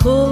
cold.